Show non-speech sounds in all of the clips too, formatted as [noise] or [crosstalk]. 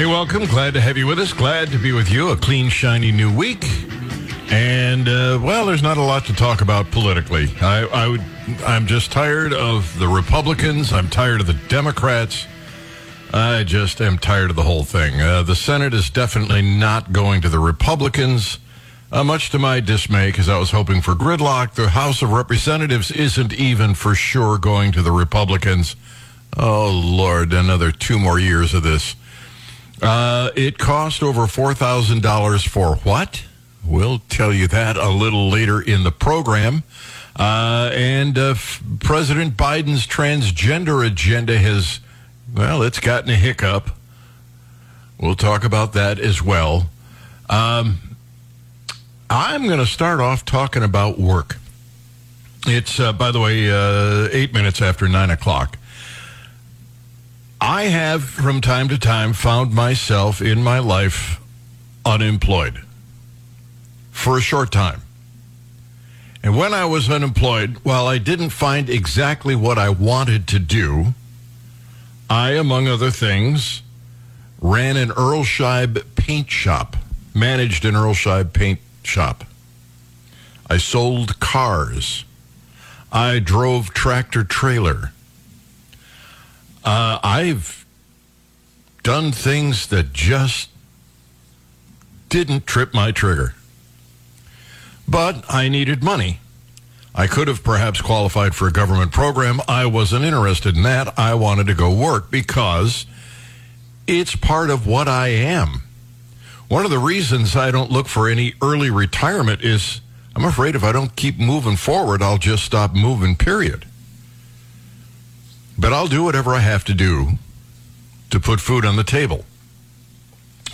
Hey, welcome. Glad to have you with us. Glad to be with you. A clean, shiny new week. And, uh, well, there's not a lot to talk about politically. I, I would, I'm just tired of the Republicans. I'm tired of the Democrats. I just am tired of the whole thing. Uh, the Senate is definitely not going to the Republicans, uh, much to my dismay, because I was hoping for gridlock. The House of Representatives isn't even for sure going to the Republicans. Oh, Lord, another two more years of this. Uh, it cost over $4,000 for what? We'll tell you that a little later in the program. Uh, and uh, f- President Biden's transgender agenda has, well, it's gotten a hiccup. We'll talk about that as well. Um, I'm going to start off talking about work. It's, uh, by the way, uh, eight minutes after nine o'clock. I have, from time to time, found myself in my life unemployed for a short time. And when I was unemployed, while I didn't find exactly what I wanted to do, I, among other things, ran an Earl Scheib paint shop, managed an Earl Scheib paint shop. I sold cars. I drove tractor trailer. Uh, I've done things that just didn't trip my trigger. But I needed money. I could have perhaps qualified for a government program. I wasn't interested in that. I wanted to go work because it's part of what I am. One of the reasons I don't look for any early retirement is I'm afraid if I don't keep moving forward, I'll just stop moving, period. But I'll do whatever I have to do to put food on the table.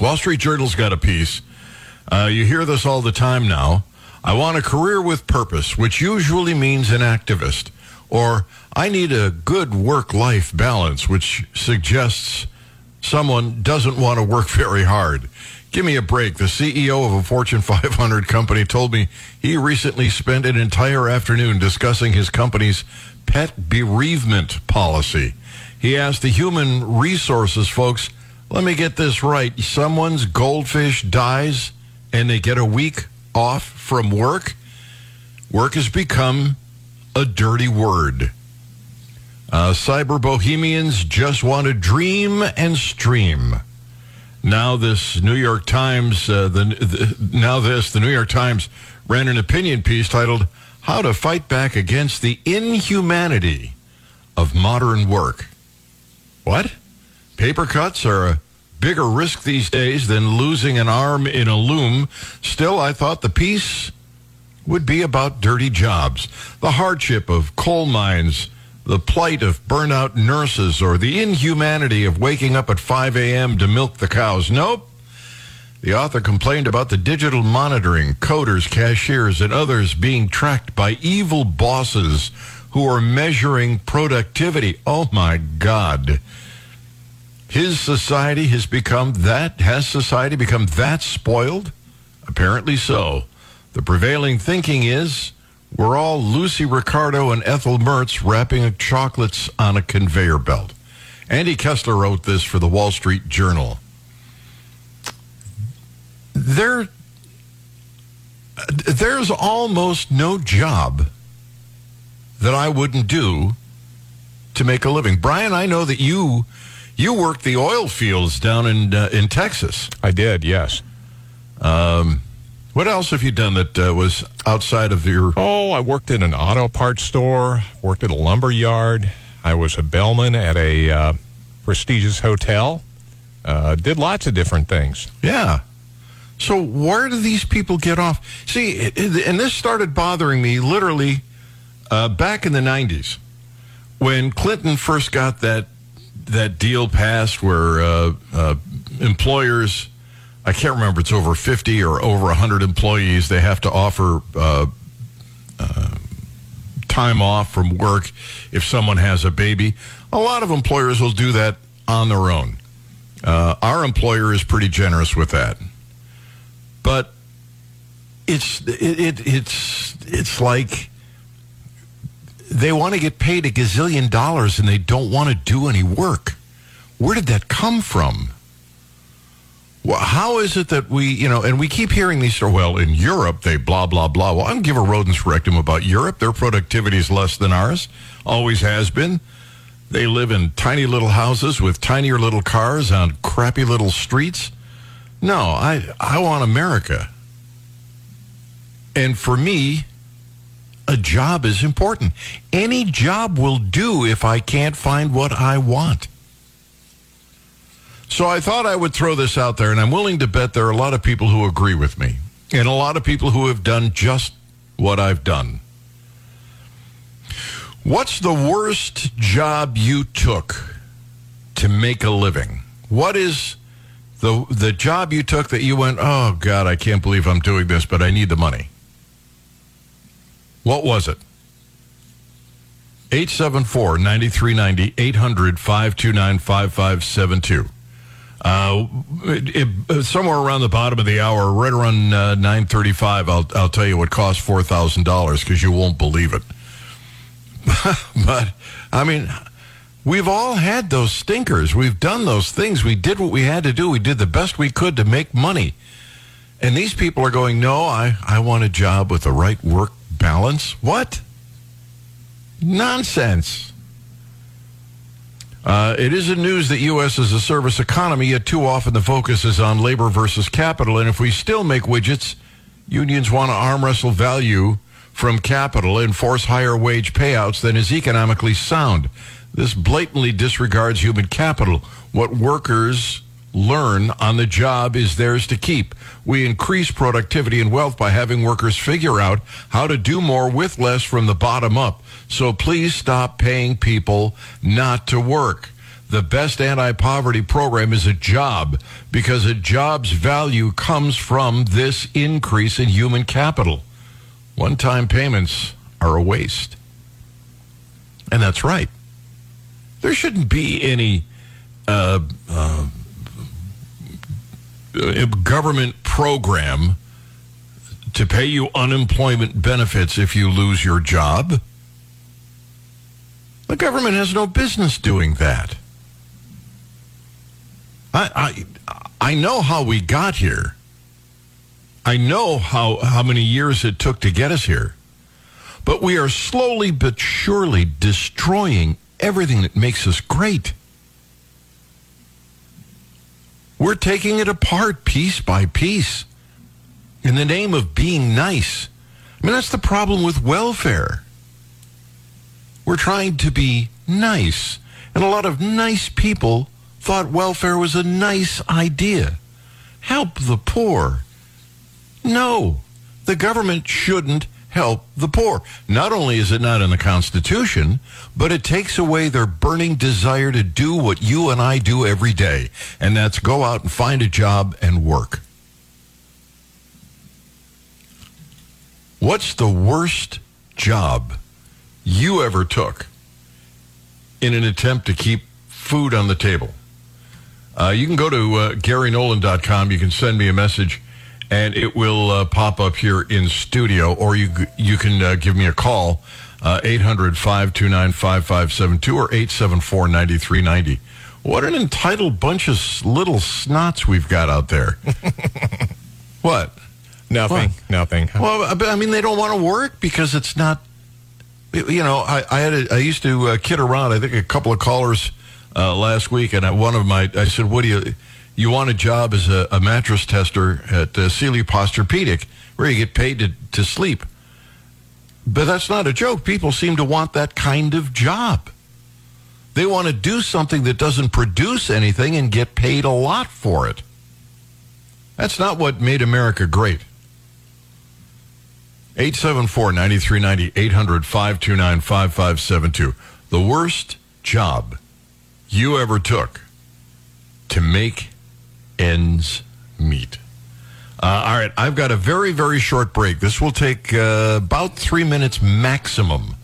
Wall Street Journal's got a piece. Uh, you hear this all the time now. I want a career with purpose, which usually means an activist. Or I need a good work life balance, which suggests someone doesn't want to work [laughs] very hard. Give me a break. The CEO of a Fortune [laughs] 500 company told me he recently spent an entire afternoon discussing his company's pet bereavement policy. He asked the human resources folks, let me get this right. Someone's goldfish dies and they get a week off from work? Work has become a dirty word. Uh, cyber bohemians just want to dream and stream. Now this New York Times, uh, the, the now this the New York Times ran an opinion piece titled "How to Fight Back Against the Inhumanity of Modern Work." What? Paper cuts are a bigger risk these days than losing an arm in a loom. Still, I thought the piece would be about dirty jobs, the hardship of coal mines, the plight of burnout nurses, or the inhumanity of waking up at 5 a.m. to milk the cows. Nope. The author complained about the digital monitoring, coders, cashiers, and others being tracked by evil bosses who are measuring productivity. Oh my God. His society has become that, has society become that spoiled? Apparently so. The prevailing thinking is we're all Lucy Ricardo and Ethel Mertz wrapping chocolates on a conveyor belt. Andy Kessler wrote this for the Wall Street Journal. There, there's almost no job that I wouldn't do to make a living. Brian, I know that you you worked the oil fields down in uh, in Texas. I did, yes. Um, what else have you done that uh, was outside of your? Oh, I worked in an auto parts store, worked at a lumber yard. I was a bellman at a uh, prestigious hotel. Uh, did lots of different things. Yeah. So where do these people get off? See, and this started bothering me literally uh, back in the '90s when Clinton first got that that deal passed where uh, uh, employers, I can't remember, it's over 50 or over 100 employees, they have to offer uh, uh, time off from work if someone has a baby. A lot of employers will do that on their own. Uh, our employer is pretty generous with that. But it's it, it it's it's like they want to get paid a gazillion dollars and they don't want to do any work. Where did that come from? how is it that we, you know, and we keep hearing these, oh, well, in Europe, they blah, blah, blah. Well, I don't give a rodent's rectum about Europe. Their productivity is less than ours, always has been. They live in tiny little houses with tinier little cars on crappy little streets. No, I, I want America. And for me, a job is important. Any job will do if I can't find what I want. So I thought I would throw this out there, and I'm willing to bet there are a lot of people who agree with me, and a lot of people who have done just what I've done. What's the worst job you took to make a living? What is the the job you took that you went, "Oh god, I can't believe I'm doing this, but I need the money." What was it? 874 9390 800 529 5572. Uh, somewhere around the bottom of the hour, right around uh, 935, I'll, I'll tell you what cost $4,000 because you won't believe it. [laughs] but, I mean, we've all had those stinkers. We've done those things. We did what we had to do. We did the best we could to make money. And these people are going, no, I, I want a job with the right work balance. What? Nonsense. Uh, it isn't news that U.S. is a service economy, yet too often the focus is on labor versus capital. And if we still make widgets, unions want to arm wrestle value from capital and force higher wage payouts than is economically sound. This blatantly disregards human capital. What workers learn on the job is theirs to keep. We increase productivity and wealth by having workers figure out how to do more with less from the bottom up. So please stop paying people not to work. The best anti-poverty program is a job because a job's value comes from this increase in human capital. One-time payments are a waste. And that's right. There shouldn't be any uh, uh, government program to pay you unemployment benefits if you lose your job. The government has no business doing that. I, I, I know how we got here. I know how, how many years it took to get us here. But we are slowly but surely destroying everything that makes us great. We're taking it apart piece by piece in the name of being nice. I mean, that's the problem with welfare. We're trying to be nice. And a lot of nice people thought welfare was a nice idea. Help the poor. No, the government shouldn't help the poor. Not only is it not in the Constitution, but it takes away their burning desire to do what you and I do every day, and that's go out and find a job and work. What's the worst job you ever took in an attempt to keep food on the table? Uh, you can go to uh, GaryNolan.com. You can send me a message and it will uh, pop up here in studio, or you you can uh, give me a call, uh, 800 529 5572 or 874 9390. What an entitled bunch of little snots we've got out there. [laughs] what? Nothing. What? Nothing. Well, I mean, they don't want to work because it's not. You know, I, I had a, I used to uh, kid around. I think a couple of callers uh, last week, and one of my I said, "What do you?" You want a job as a, a mattress tester at uh, Sealy Posturepedic, where you get paid to, to sleep. But that's not a joke. People seem to want that kind of job. They want to do something that doesn't produce anything and get paid a lot for it. That's not what made America great. 874 9390 800 529 5572. The worst job you ever took to make ends meet. Uh, all right, I've got a very, very short break. This will take uh, about three minutes maximum.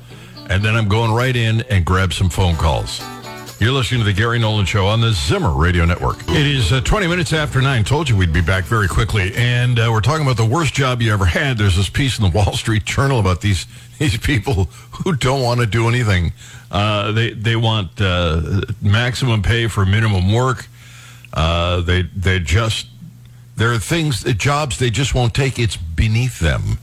And then I'm going right in and grab some phone calls. You're listening to the Gary Nolan Show on the Zimmer Radio Network. It is uh, 20 minutes after 9. Told you we'd be back very quickly. And uh, we're talking about the worst job you ever had. There's this piece in the Wall Street Journal about these, these people who don't want to do anything. Uh, they, they want uh, maximum pay for minimum work. Uh, they they just There are things, uh, jobs they just won't take. It's beneath them.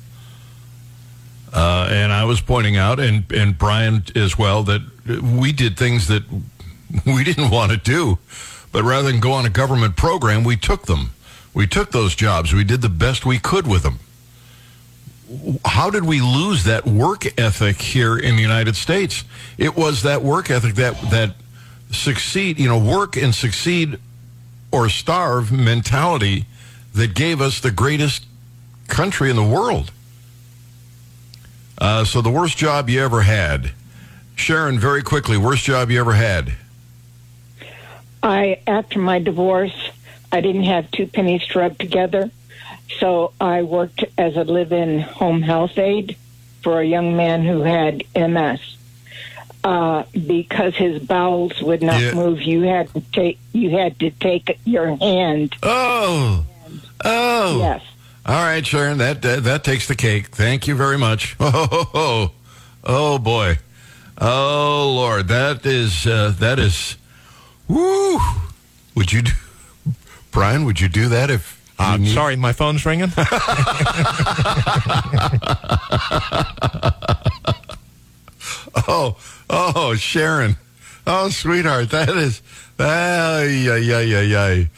Uh, and I was pointing out, and, and Brian as well, that we did things that [laughs] we didn't want to do. But rather than go on a government program, we took them. We took those jobs. We did the best we could with them. How did we lose that work ethic here in the United States? It was that work ethic that that succeed, you know, work and succeed or starve mentality that gave us the greatest country in the world. Uh, so the worst job you ever had, Sharon. Very quickly, worst job you ever had. I, after my divorce, I didn't have two pennies to rub together. So I worked as a live in home health aide for a young man who had MS. Uh, because his bowels would not Yeah. move, you had to take you had to take your hand. Oh, oh. Yes, All right, Sharon. That that, that takes the cake. Thank you very much. [laughs] Oh, oh, oh, oh boy. Oh Lord, that is uh, that is. Woo! Would you do, [laughs] Brian? Would you do that if? you Uh, need- sorry, my phone's ringing. [laughs] [laughs] Oh, oh, Sharon. Oh, sweetheart, that is. Ay, ay, ay, ay, ay.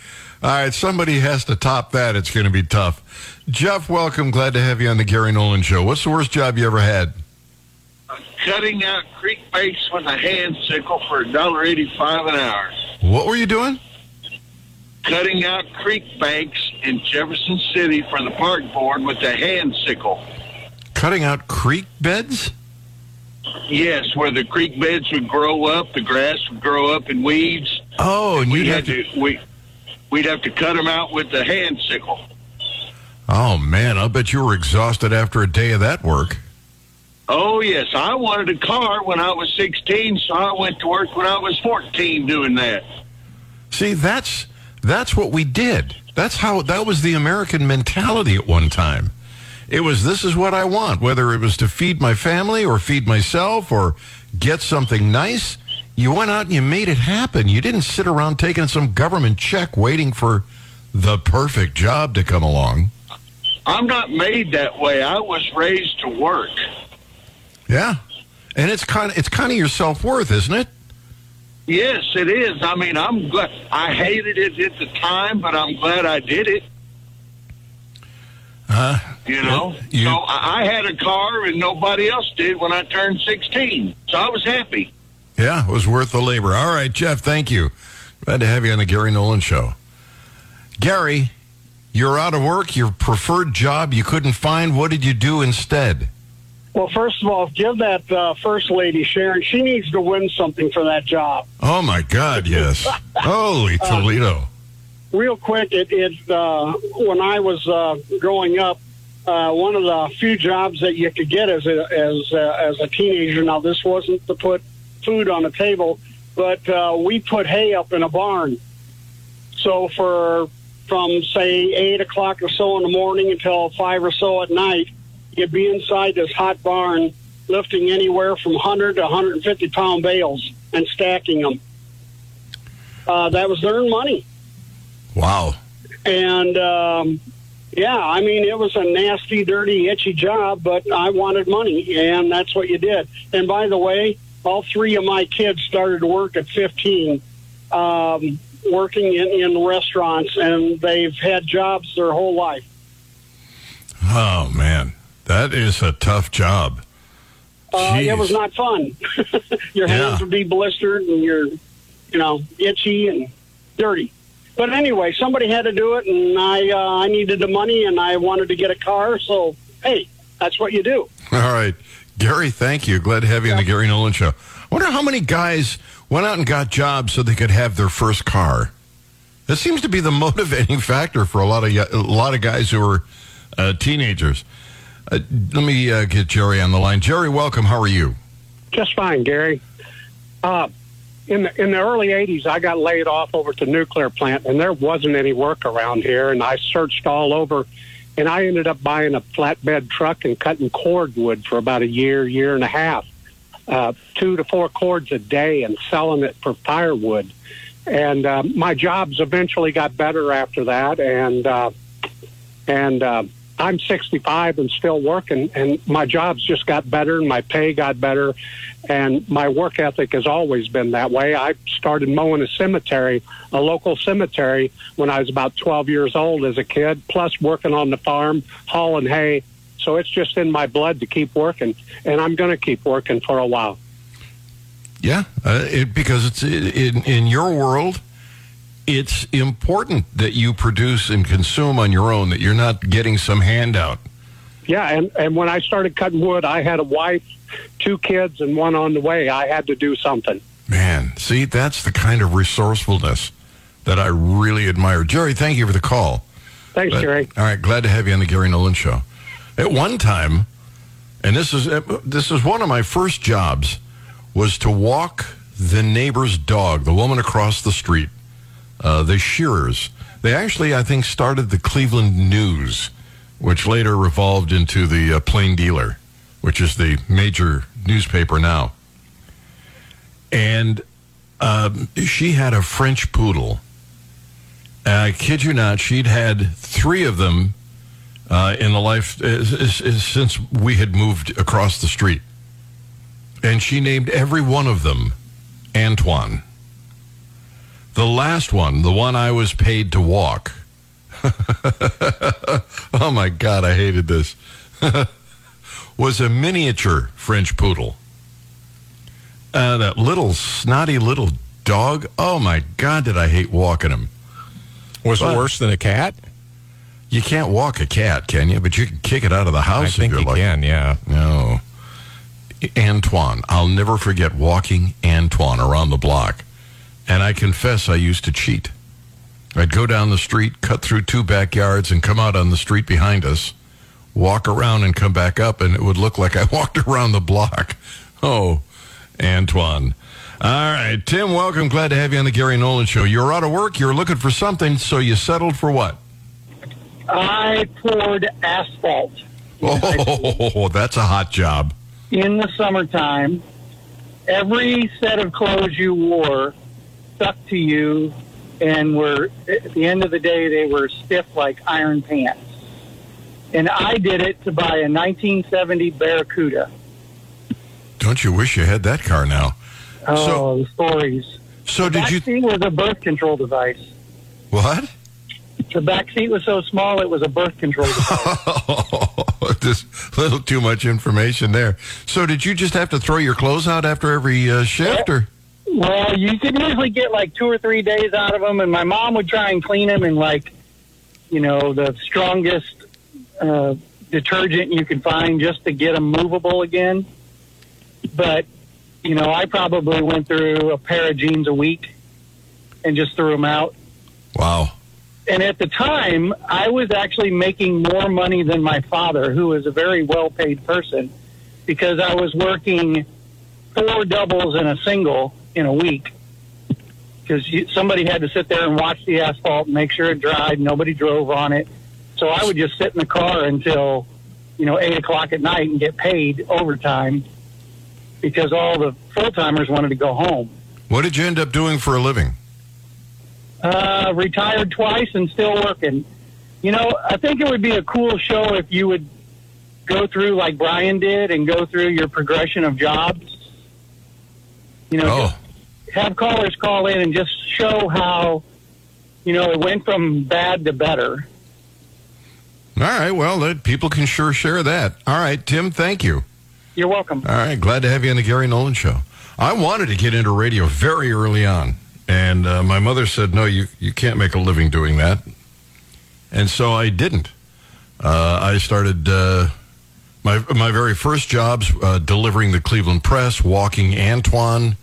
All right, somebody has to top that. It's going to be tough. Jeff, welcome. Glad to have you on the Gary Nolan Show. What's the worst job you ever had? cutting out creek banks with a hand sickle for a dollar eighty-five an hour. What were you doing? Cutting out creek banks in Jefferson City for the park board with a hand sickle. Cutting out creek beds? Yes, where the creek beds would grow up, the grass would grow up in weeds. Oh, and We you'd had have to. to we we'd have to cut them out with the hand sickle. Oh man, I'll bet you were exhausted after a day of that work. Oh yes, I wanted a car when I was sixteen, so I went to work when I was fourteen doing that. See, that's that's what we did. That's how that was the American mentality at one time. It was this is what I want, whether it was to feed my family or feed myself or get something nice. You went out and you made it happen. You didn't sit around taking some government check waiting for the perfect job to come along. I'm not made that way. I was raised to work. Yeah. And it's kind of it's kind of your self-worth, isn't it? Yes, it is. I mean, I'm glad. I hated it at the time, but I'm glad I did it. Uh, You know, You- so I I had a car and nobody else did when I turned 16. So I was happy. Yeah, it was worth the labor. All right, Jeff, thank you. Glad to have you on the Gary Nolan Show. Gary, you're out of work, your preferred job you couldn't find. What did you do instead? Well, first of all, give that uh, first lady Sharon. She needs to win something for that job. Oh, my God, yes. [laughs] Holy Toledo. Real quick, it, it uh, when I was uh, growing up, uh, one of the few jobs that you could get as a as as a teenager. Now, this wasn't to put food on the table, but uh, we put hay up in a barn. So for from say eight o'clock or so in the morning until five or so at night, you'd be inside this hot barn lifting anywhere from 100 to 150 pound bales and stacking them. Uh, that was earned money. Wow. And um, yeah, I mean, it was a nasty, dirty, itchy job, but I wanted money, and that's what you did. And by the way, all three of my kids started work at 15, um, working in, in restaurants, and they've had jobs their whole life. Oh, man. That is a tough job. Uh, it was not fun. [laughs] your Yeah. hands would be blistered, and you're, you know, itchy and dirty. But anyway, somebody had to do it, and I uh, I needed the money, and I wanted to get a car. So hey, that's what you do. All right. Gary, thank you. Glad to have you on the Gary Nolan Show. I wonder how many guys went out and got jobs so they could have their first car. That seems to be the [laughs] motivating factor for a lot of a lot of guys who are uh, teenagers. Uh, let me uh, get Jerry on the line. Jerry, welcome. How are you? Just fine, Gary. Uh, in the in the early '80s, I got laid off over the nuclear plant, and there wasn't any work around here. And I searched all over, and I ended up buying a flatbed truck and cutting cordwood for about a year, year and a half, uh, two to four cords a day, and selling it for firewood. And uh, my jobs eventually got better after that, and uh, and uh, I'm 65 and still working, and my job's just got better, and my pay got better, and my work ethic has always been that way. I started mowing a cemetery, a local cemetery, when I was about 12 years old as a kid, plus working on the farm, hauling hay. So it's just in my blood to keep working, and I'm going to keep working for a while. Yeah, uh, it, because it's in in your world, it's important that you produce and consume on your own. That you're not getting some handout. Yeah, and and when I started cutting wood, I had a wife, two kids, and one on the way. I had to do something. Man, see, that's the kind of resourcefulness that I really admire. Jerry, thank you for the call. Thanks, But- Jerry. All right, glad to have you on the Gary Nolan Show. At one time, and this is this is one of my first jobs, was to walk the neighbor's dog, the woman across the street, uh, the Shearers. They actually, I think, started the Cleveland News, which later evolved into the uh, Plain Dealer, which is the major newspaper now. And um, she had a French poodle. I kid you not, she'd had three of them uh, in the life since we had moved across the street. And she named every one of them Antoine. The last one, the one I was paid to walk. [laughs] oh my God, I hated this. [laughs] was a miniature French poodle. Uh, that little snotty little dog. Oh my God, did I hate walking him. Was Well- it worse than a cat? You can't walk a cat, can you? But you can kick it out of the house I if think you're you lucky. can, yeah. No. Antoine. I'll never forget walking Antoine around the block. And I confess I used to cheat. I'd go down the street, cut through two backyards, and come out on the street behind us, walk around and come back up, and it would look like I [laughs] walked around the block. Oh, Antoine. All right, Tim, welcome. Glad to have you on the Gary Nolan Show. You're out of work. You're looking for something, so you settled for what? I poured asphalt Oh, [laughs] that's a hot job. in the summertime. Every set of clothes you wore stuck to you and were, at the end of the day, they were stiff like iron pants. And I did it to buy a 1970 Barracuda. Don't you wish you had that car now? Oh, So- the stories. So the did back you? seat was a birth control device. What? The back seat was so small it was a birth control [laughs] device. [laughs] Just a little too much information there. So did you just have to throw your clothes out after every uh, shift, or? Well, you could usually get like two or three days out of them, and my mom would try and clean them in like, you know, the strongest uh, detergent you could find just to get them movable again. But, you know, I probably went through a pair of jeans a week and just threw them out. Wow. And at the time, I was actually making more money than my father, who is a very well paid person, because I was working four doubles and a single in a week. Because somebody had to sit there and watch the asphalt and make sure it dried. Nobody drove on it. So I would just sit in the car until, you know, 8 o'clock at night and get paid overtime because all the full timers wanted to go home. What did you end up doing for a living? Uh, retired twice and still working. You know, I think it would be a cool show if you would go through like Brian did and go through your progression of jobs. You know, Oh, have callers call in and just show how, you know, it went from bad to better. all right. Well, that, people can sure share that. All right, Tim. Thank you. You're welcome. All right, glad to have you on the Gary Nolan Show. I wanted to get into radio very early on, and uh, my mother said, "No, you you can't make a living doing that," and so I didn't. Uh, I started uh, my my very first jobs uh, delivering the Cleveland Press, walking Antoine,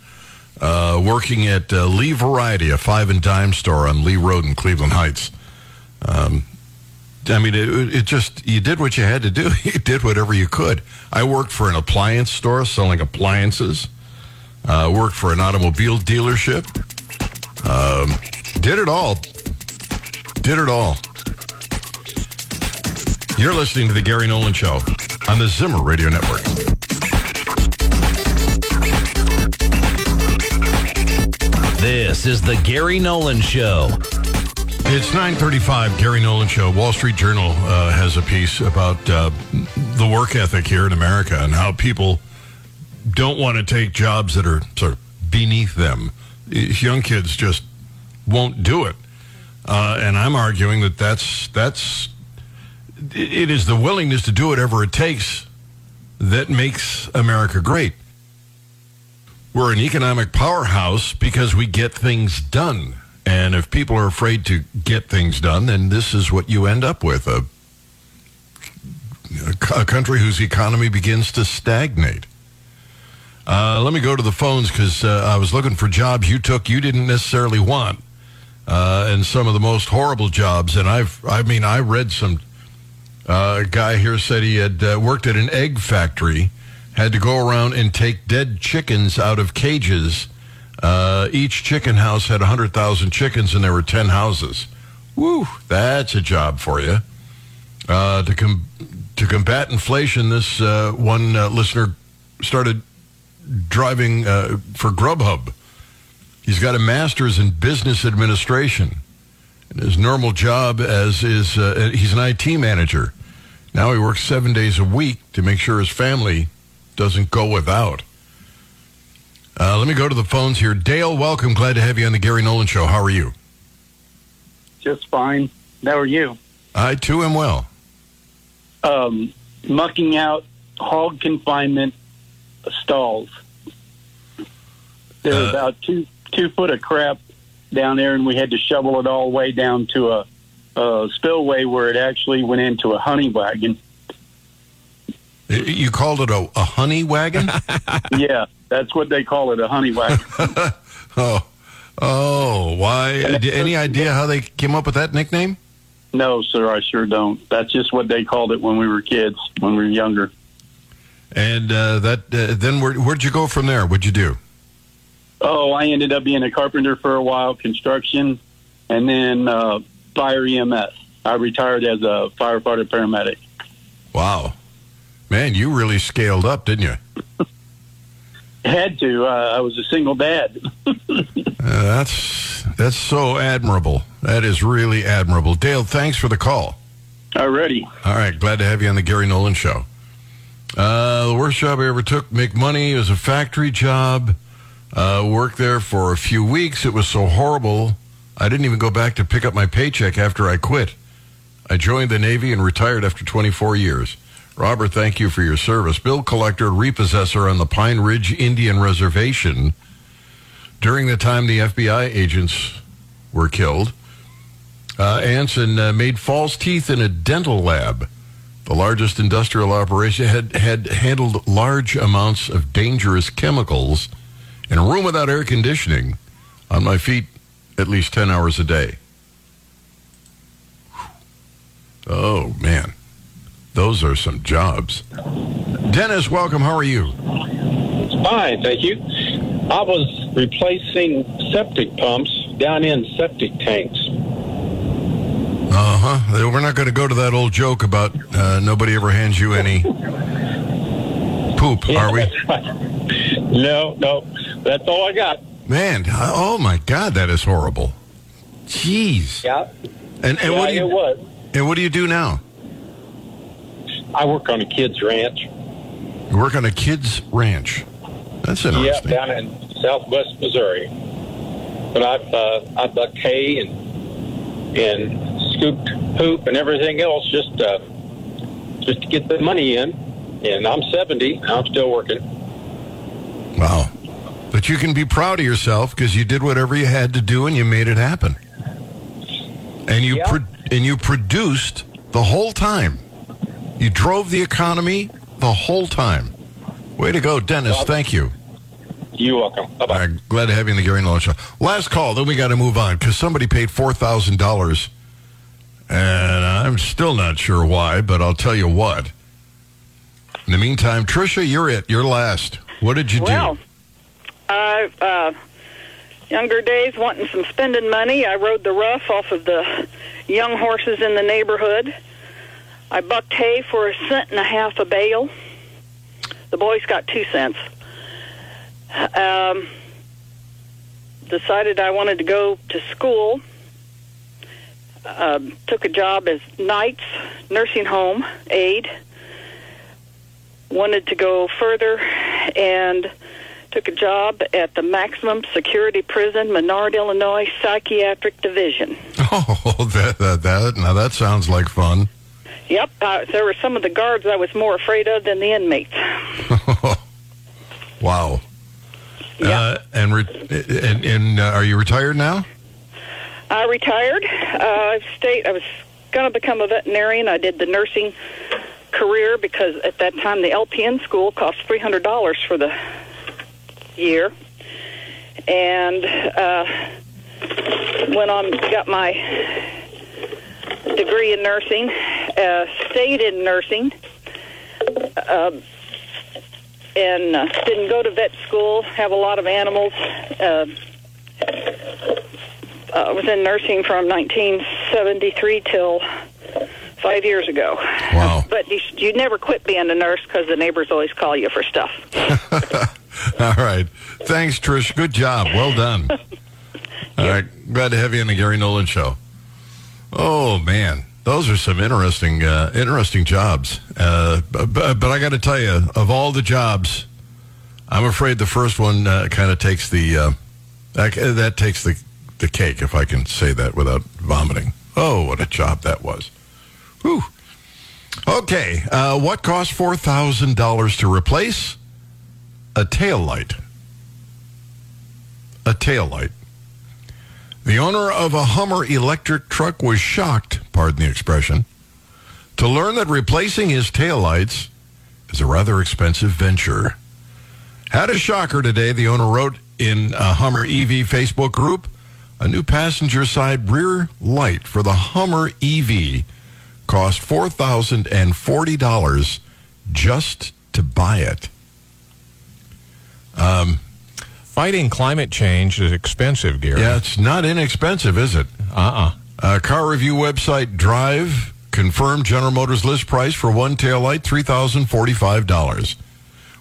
uh, working at uh, Lee Variety, a five and dime store on Lee Road in Cleveland Heights. Um, I mean, it, it just, you did what you had to do. [laughs] You did whatever you could. I worked for an appliance store selling appliances, uh, worked for an automobile dealership, um, did it all. Did it all. You're listening to The Gary Nolan Show on the Zimmer Radio Network. This is the Gary Nolan Show. It's 9:35. Gary Nolan Show. Wall Street Journal uh, has a piece about uh, the work ethic here in America and how people don't want to take jobs that are sort of beneath them. Young kids just won't do it, uh, and I'm arguing that that's that's it is the willingness to do whatever it takes that makes America great. We're an economic powerhouse because we get things done. And if people are afraid to get things done, then this is what you end up with a, a country whose economy begins to stagnate. Uh, let me go to the phones because uh, I was looking for jobs you took you didn't necessarily want, uh, and some of the most horrible jobs. And I've, I mean, I read some uh, guy here said he had uh, worked at an egg factory, had to go around and take dead chickens out of cages. Uh, each chicken house had 100,000 chickens, and there were 10 houses. Woo, that's a job for you. Uh, to, com- to combat inflation, this uh, one uh, listener started driving for Grubhub. He's got a master's in business administration. And his normal job as is he's an IT manager. Now he works seven days a week to make sure his family doesn't go without. Uh, let me go to the phones here. Dale, welcome. Glad to have you on the Gary Nolan Show. How are you? Just fine. How are you? I too am well. Um, mucking out hog confinement stalls. There's uh, about two two foot of crap down there, and we had to shovel it all the way down to a uh, spillway where it actually went into a honey wagon. You called it a, a honey wagon? [laughs] yeah, that's what they call it, a honey wagon. [laughs] oh, oh, why? Any idea how they came up with that nickname? No, sir, I sure don't. That's just what they called it when we were kids, when we were younger. And uh, that uh, then where, where'd you go from there? What'd you do? Oh, I ended up being a carpenter for a while, construction, and then uh, fire EMS. I retired as a firefighter paramedic. Wow. Man, you really scaled up, didn't you? [laughs] Had to. Uh, I was a single dad. [laughs] uh, that's that's so admirable. That is really admirable. Dale, thanks for the call. Already. All right, glad to have you on the Gary Nolan Show. Uh, the worst job I ever took, make money, it was a factory job. Uh, worked there for a few weeks. It was so horrible. I didn't even go back to pick up my paycheck after I quit. I joined the Navy and retired after 24 years. Robert, thank you for your service. Bill collector, repossessor on the Pine Ridge Indian Reservation. During the time the FBI agents were killed, uh, Anson uh, made false teeth in a dental lab. The largest industrial operation had, had handled large amounts of dangerous chemicals in a room without air conditioning. On my feet, at least 10 hours a day. Oh, man. Those are some jobs. Dennis, welcome. How are you? Fine, thank you. I was replacing septic pumps down in septic tanks. Uh huh. We're not going to go to that old joke about uh, nobody ever hands you any poop, are we? [laughs] no, no. That's all I got. Man, oh my God, that is horrible. Jeez. Yeah. And, and yeah, what do you, it was. And what do you do now? I work on a kid's ranch. You work on a kid's ranch. That's interesting. Yeah, down in southwest Missouri. But I've uh, I bucked hay and and scooped poop and everything else just uh, just to get the money in. And I'm 70. I'm still working. Wow. But you can be proud of yourself because you did whatever you had to do and you made it happen. And you Yeah. pro- and you produced the whole time. You drove the economy the whole time. Way to go, Dennis. Well, Thank you. You're welcome. Bye bye. right, glad to have you in the Gary Nolan Show. Last call, then we got to move on because somebody paid four thousand dollars, and I'm still not sure why, but I'll tell you what. In the meantime, Trisha, you're it. You're last. What did you Well, do? I uh, younger days wanting some spending money. I rode the rough off of the young horses in the neighborhood. I bucked hay for a cent and a half a bale. The boys got two cents. Um, decided I wanted to go to school. uh, took a job as nights nursing home aide. Wanted to go further and took a job at the maximum security prison, Menard, Illinois Psychiatric Division. [laughs] Oh, that, that, that now that sounds like fun. Yep, uh, there were some of the guards I was more afraid of than the inmates. [laughs] wow. Uh, and, re- and and uh, are you retired now? I retired. Uh, I stayed. I was going to become a veterinarian. I did the nursing career because at that time the LPN school cost three hundred dollars for the year, and uh, went on got my degree in nursing. Uh, stayed in nursing. Uh, and uh, didn't go to vet school. Have a lot of animals. Uh, uh, was in nursing from 1973 till five years ago. Wow. [laughs] But you, you never quit being a nurse because the neighbors always call you for stuff. [laughs] All right. Thanks, Trish. Good job. Well done. [laughs] All right. Glad to have you on the Gary Nolan Show. Oh man, those are some interesting, uh, interesting jobs. Uh, but, but I got to tell you, of all the jobs, I'm afraid the first one uh, kind of takes the uh, that, that takes the the cake, if I can say that without vomiting. Oh, what a job that was. Whew. Okay, uh, what cost four thousand dollars to replace a tail light? A tail light. The owner of a Hummer electric truck was shocked, pardon the expression, to learn that replacing his taillights is a rather expensive venture. Had a shocker today, the owner wrote in a Hummer EV Facebook group. A new passenger side rear light for the Hummer EV cost $4,040 just to buy it. Um, Fighting climate change is expensive, Gary. yeah, it's not inexpensive, is it? Uh-uh. Uh, car review website Drive confirmed General Motors list price for one taillight, $3,045.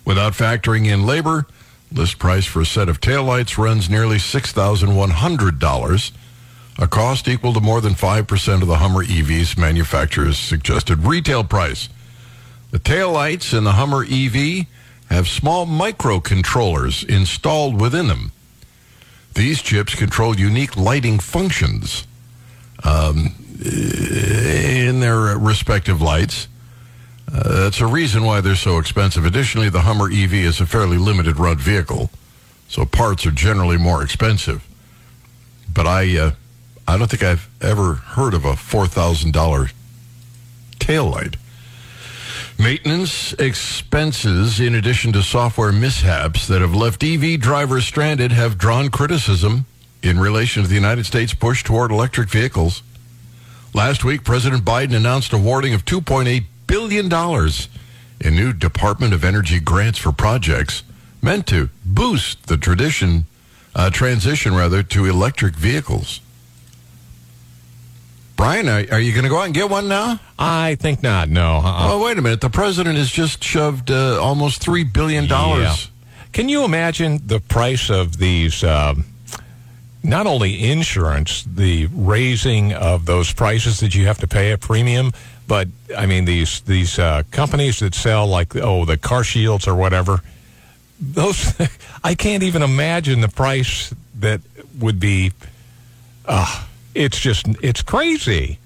Without factoring in labor, list price for a set of taillights runs nearly $6,100, a cost equal to more than 5% of the Hummer EV's manufacturer's suggested retail price. The taillights in the Hummer EV have small microcontrollers installed within them. These chips control unique lighting functions um, in their respective lights. Uh, that's a reason why they're so expensive. Additionally, the Hummer EV is a fairly limited run vehicle, so parts are generally more expensive. But I, uh, I don't think I've ever heard of a four thousand dollar tail light. Maintenance expenses, in addition to software mishaps that have left EV drivers stranded, have drawn criticism in relation to the United States push toward electric vehicles. Last week, President Biden announced awarding of $2.8 billion in new Department of Energy grants for projects meant to boost the tradition, uh, transition rather, to electric vehicles. Brian, are, are you going to go out and get one now? I think not. No. Uh-uh. Oh, wait a minute. The president has just shoved uh, almost $3 billion. Yeah. Can you imagine the price of these? Um, not only insurance, the raising of those prices that you have to pay a premium, but I mean these these uh, companies that sell like oh the car shields or whatever. Those [laughs] I can't even imagine the price that would be. Uh, it's just it's crazy.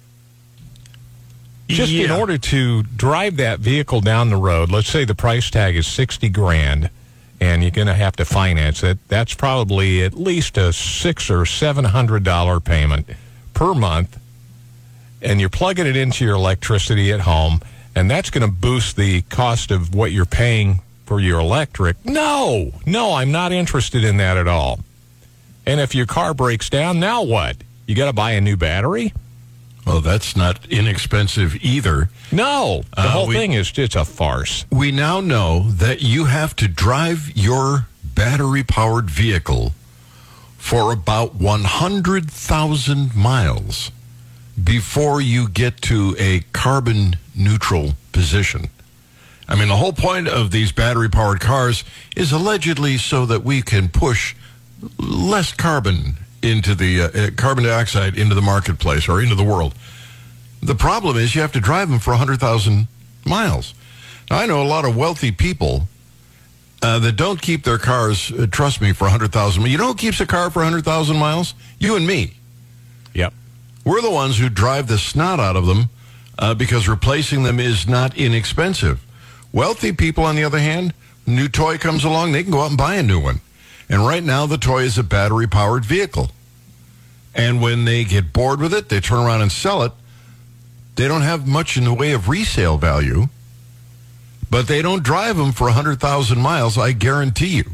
Just in order to drive that vehicle down the road, let's say the price tag is sixty grand, and you're going to have to finance it. That's probably at least a six or seven hundred dollar payment per month, and you're plugging it into your electricity at home, and that's going to boost the cost of what you're paying for your electric. No, no, I'm not interested in that at all. And if your car breaks down, now what? You got to buy a new battery? Well, that's not inexpensive either. No, the Uh, whole we- thing is just a farce. We now know that you have to drive your battery powered vehicle for about 100,000 miles before you get to a carbon neutral position. I mean, the whole point of these battery powered cars is allegedly so that we can push less carbon into the uh, uh, carbon dioxide into the marketplace or into the world. The problem is you have to drive them for 100,000 miles. Now, I know a lot of wealthy people uh, that don't keep their cars, uh, trust me, for 100,000. miles. You know who keeps a car for 100,000 miles? You and me. Yep. We're the ones who drive the snot out of them uh, because replacing them is not inexpensive. Wealthy people, on the other hand, new toy comes along, they can go out and buy a new one. And right now, the toy is a battery powered vehicle. And when they get bored with it, they turn around and sell it. They don't have much in the way of resale value, but they don't drive them for 100,000 miles, I guarantee you.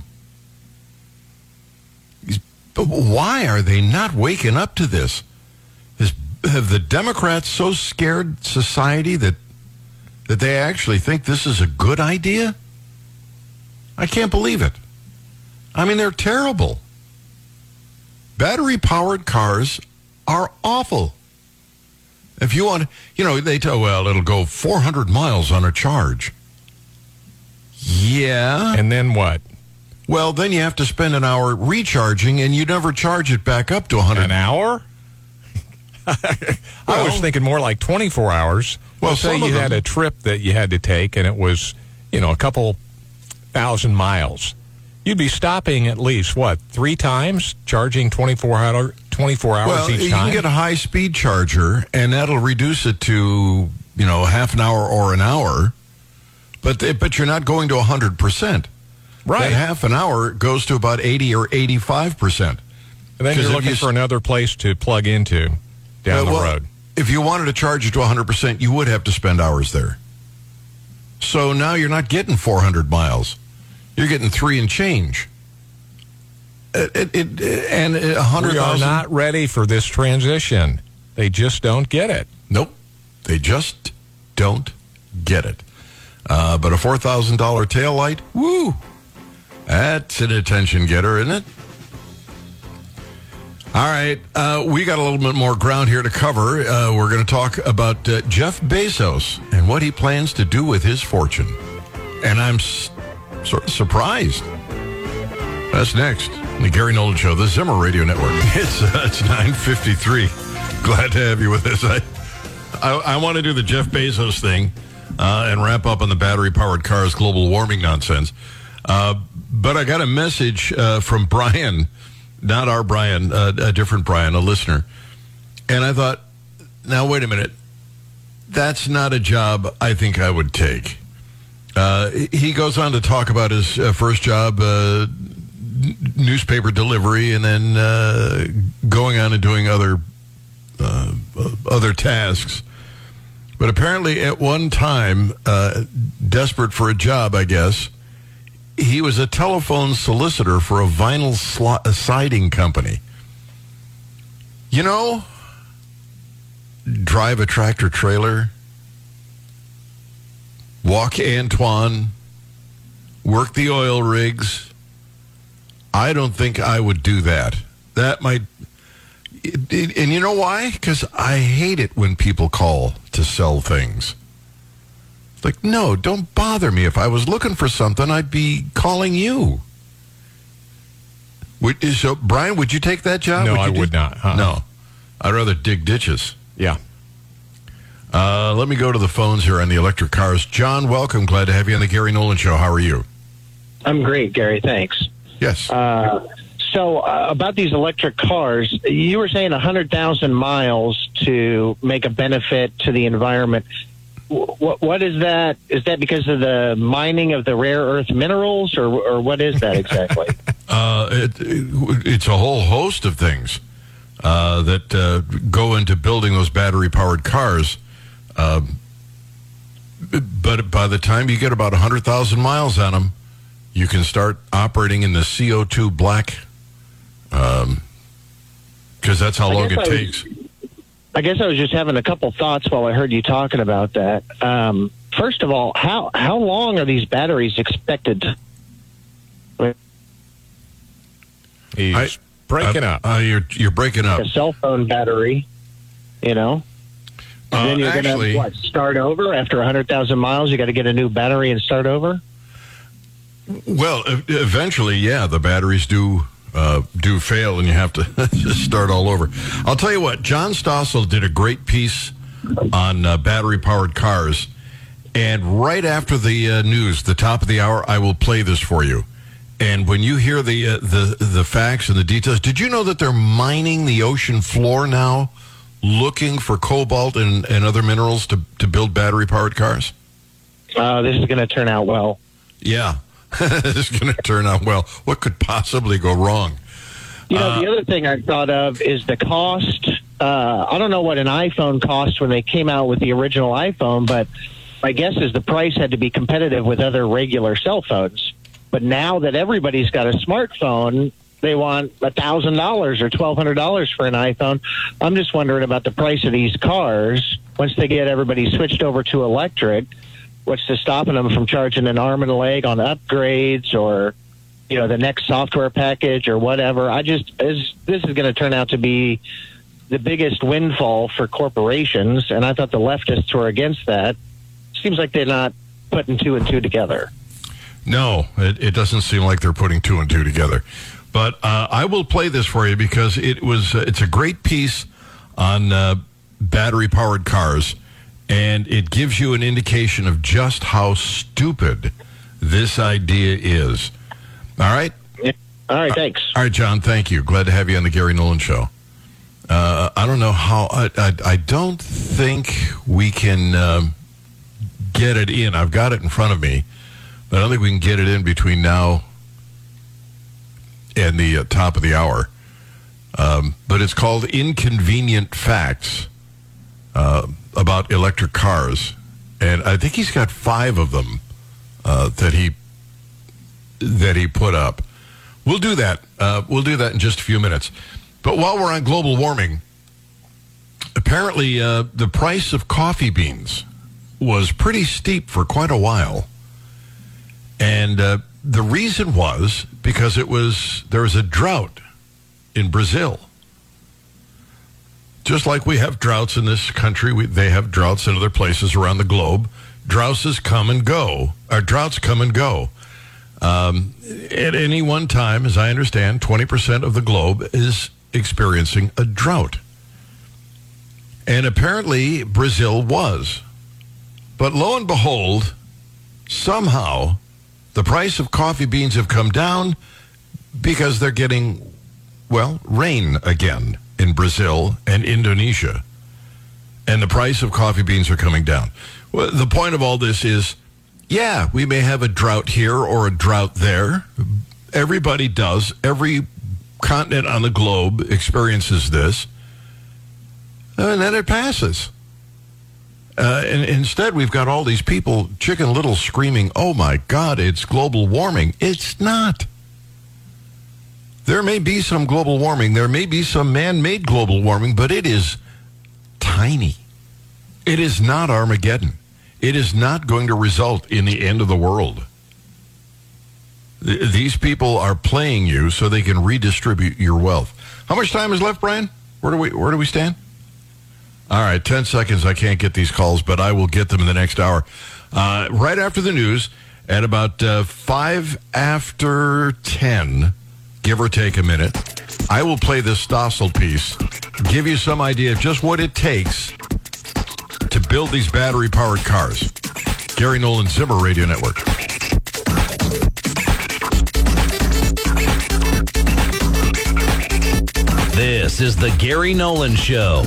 Why are they not waking up to this? Is, have the Democrats so scared society that that they actually think this is a good idea? I can't believe it. I mean, they're terrible. Battery powered cars are awful. If you want, you know, they tell, well, it'll go 400 miles on a charge. Yeah. And then what? Well, then you have to spend an hour recharging and you never charge it back up to 100. An hour? [laughs] I was thinking more like 24 hours. Well, say you had a trip that you had to take and it was, you know, a couple thousand miles. You'd be stopping at least, what, three times, charging 24, hour, 24 hours Well, each you time? can get a high speed charger, and that'll reduce it to you know half an hour or an hour. But they, but you're not going to hundred percent. right. That half an hour goes to about eighty or eighty five percent. and then you're looking you- for another place to plug into down uh, the road. If you wanted to charge it to hundred percent, you would have to spend hours there. So now you're not getting four hundred miles. You're getting three and change. It, it, it, and a hundred We are thousand. not ready for this transition. They just don't get it. Nope. They just don't get it. Uh, but a $4,000 tail light, woo, that's an attention getter, isn't it? All right. Uh, we got a little bit more ground here to cover. Uh, we're going to talk about uh, Jeff Bezos and what he plans to do with his fortune. And I'm s- sort of surprised. That's next. The Gary Nolan Show, the Zimmer Radio Network. [laughs] It's uh, it's 953. Glad to have you with us. I, I, I want to do the Jeff Bezos thing uh, and wrap up on the battery powered cars global warming nonsense. Uh, but I got a message uh, from Brian, not our Brian, uh, a different Brian, a listener. And I thought, now wait a minute. That's not a job I think I would take. Uh, he goes on to talk about his uh, first job, uh, n- newspaper delivery, and then going on and doing other other tasks. But apparently, at one time, desperate for a job, I guess, he was a telephone solicitor for a vinyl a siding company. You know, drive a tractor trailer, walk Antoine, work the oil rigs. I don't think I would do that. That might. It, it- and you know why? Because I hate it when people call to sell things. It's Like, no, don't bother me. If I was looking for something, I'd be calling you. Would, so, Brian, would you take that job? No, you I do- would not. Uh-uh. No, I'd rather dig ditches. Yeah. Uh, let me go to the phones here on the electric cars. John, welcome. Glad to have you on the Gary Nolan Show. How are you? I'm great, Gary. Thanks. Yes. Uh, so uh, about these electric cars, you were saying 100,000 miles to make a benefit to the environment. What, what is that? Is that because of the mining of the rare earth minerals, or, or what is that exactly? [laughs] Uh, it, it- it's a whole host of things uh, that uh, go into building those battery powered cars. Um, but by the time you get about 100,000 miles on them, you can start operating in the CO2 black because that's how I long it I was- takes. I guess I was just having a couple thoughts while I heard you talking about that. Um, first of all, how how long are these batteries expected? He's I- breaking Uh, up. Uh, you're, you're breaking up. A cell phone battery, you know. And Uh, then you're gonna what, start over after hundred thousand miles. You got to get a new battery and start over. Well, eventually, yeah, the batteries do uh, do fail and you have to [laughs] just start all over. I'll tell you what, John Stossel did a great piece on uh, battery powered cars. And right after the uh, news, the top of the hour, I will play this for you. And when you hear the uh, the the facts and the details, did you know that they're mining the ocean floor now, looking for cobalt and, and other minerals to to build battery powered cars? Uh, this is going to turn out well. Yeah, [laughs] this is going to turn out well. What could possibly go wrong? You know, Uh, the other thing I thought of is the cost. Uh, I don't know what an iPhone cost when they came out with the original iPhone, but my guess is the price had to be competitive with other regular cell phones. But now that everybody's got a smartphone, they want a thousand dollars or twelve hundred dollars for an iPhone. I'm just wondering about the price of these cars once they get everybody switched over to electric. What's to stopping them from charging an arm and a leg on upgrades or you know the next software package or whatever. I just is this is going to turn out to be the biggest windfall for corporations, and I thought the leftists were against that. Seems like they're not putting two and two together. No, it, it doesn't seem like they're putting two and two together. But uh, I will play this for you because it was uh, it's a great piece on uh, battery powered cars, and it gives you an indication of just how stupid this idea is. All right. All right, thanks. All right, John. Thank you. Glad to have you on the Gary Nolan Show. Uh, I don't know how. I, I, I don't think we can um, get it in. I've got it in front of me, but I don't think we can get it in between now and the uh, top of the hour. Um, but it's called Inconvenient Facts uh, about electric cars, and I think he's got five of them uh, that he that he put up. We'll do that. Uh, we'll do that in just a few minutes. But while we're on global warming, apparently uh, the price of coffee beans was pretty steep for quite a while, and uh, the reason was because it was there was a drought in Brazil. Just like we have droughts in this country, we, they have droughts in other places around the globe. Droughts come and go. Our droughts come and go. Um, at any one time, as I understand, 20% of the globe is experiencing a drought. And apparently, Brazil was. But lo and behold, somehow, the price of coffee beans have come down because they're getting, well, rain again in Brazil and Indonesia. And the price of coffee beans are coming down. Well, the point of all this is yeah, we may have a drought here or a drought there. Everybody does. Every continent on the globe experiences this. And then it passes. Uh, and instead, we've got all these people, Chicken Little, screaming, oh my God, it's global warming. It's not. There may be some global warming. There may be some man made global warming, but it is tiny. It is not Armageddon. It is not going to result in the end of the world. Th- These people are playing you so they can redistribute your wealth. How much time is left, Brian? Where do we where do we stand? All right, 10 seconds. I can't get these calls, but I will get them in the next hour. Uh, right after the news, at about uh, 5 after 10, give or take a minute, I will play this Stossel piece, give you some idea of just what it takes to build these battery powered cars. Gary Nolan Zimmer Radio Network. This is the Gary Nolan Show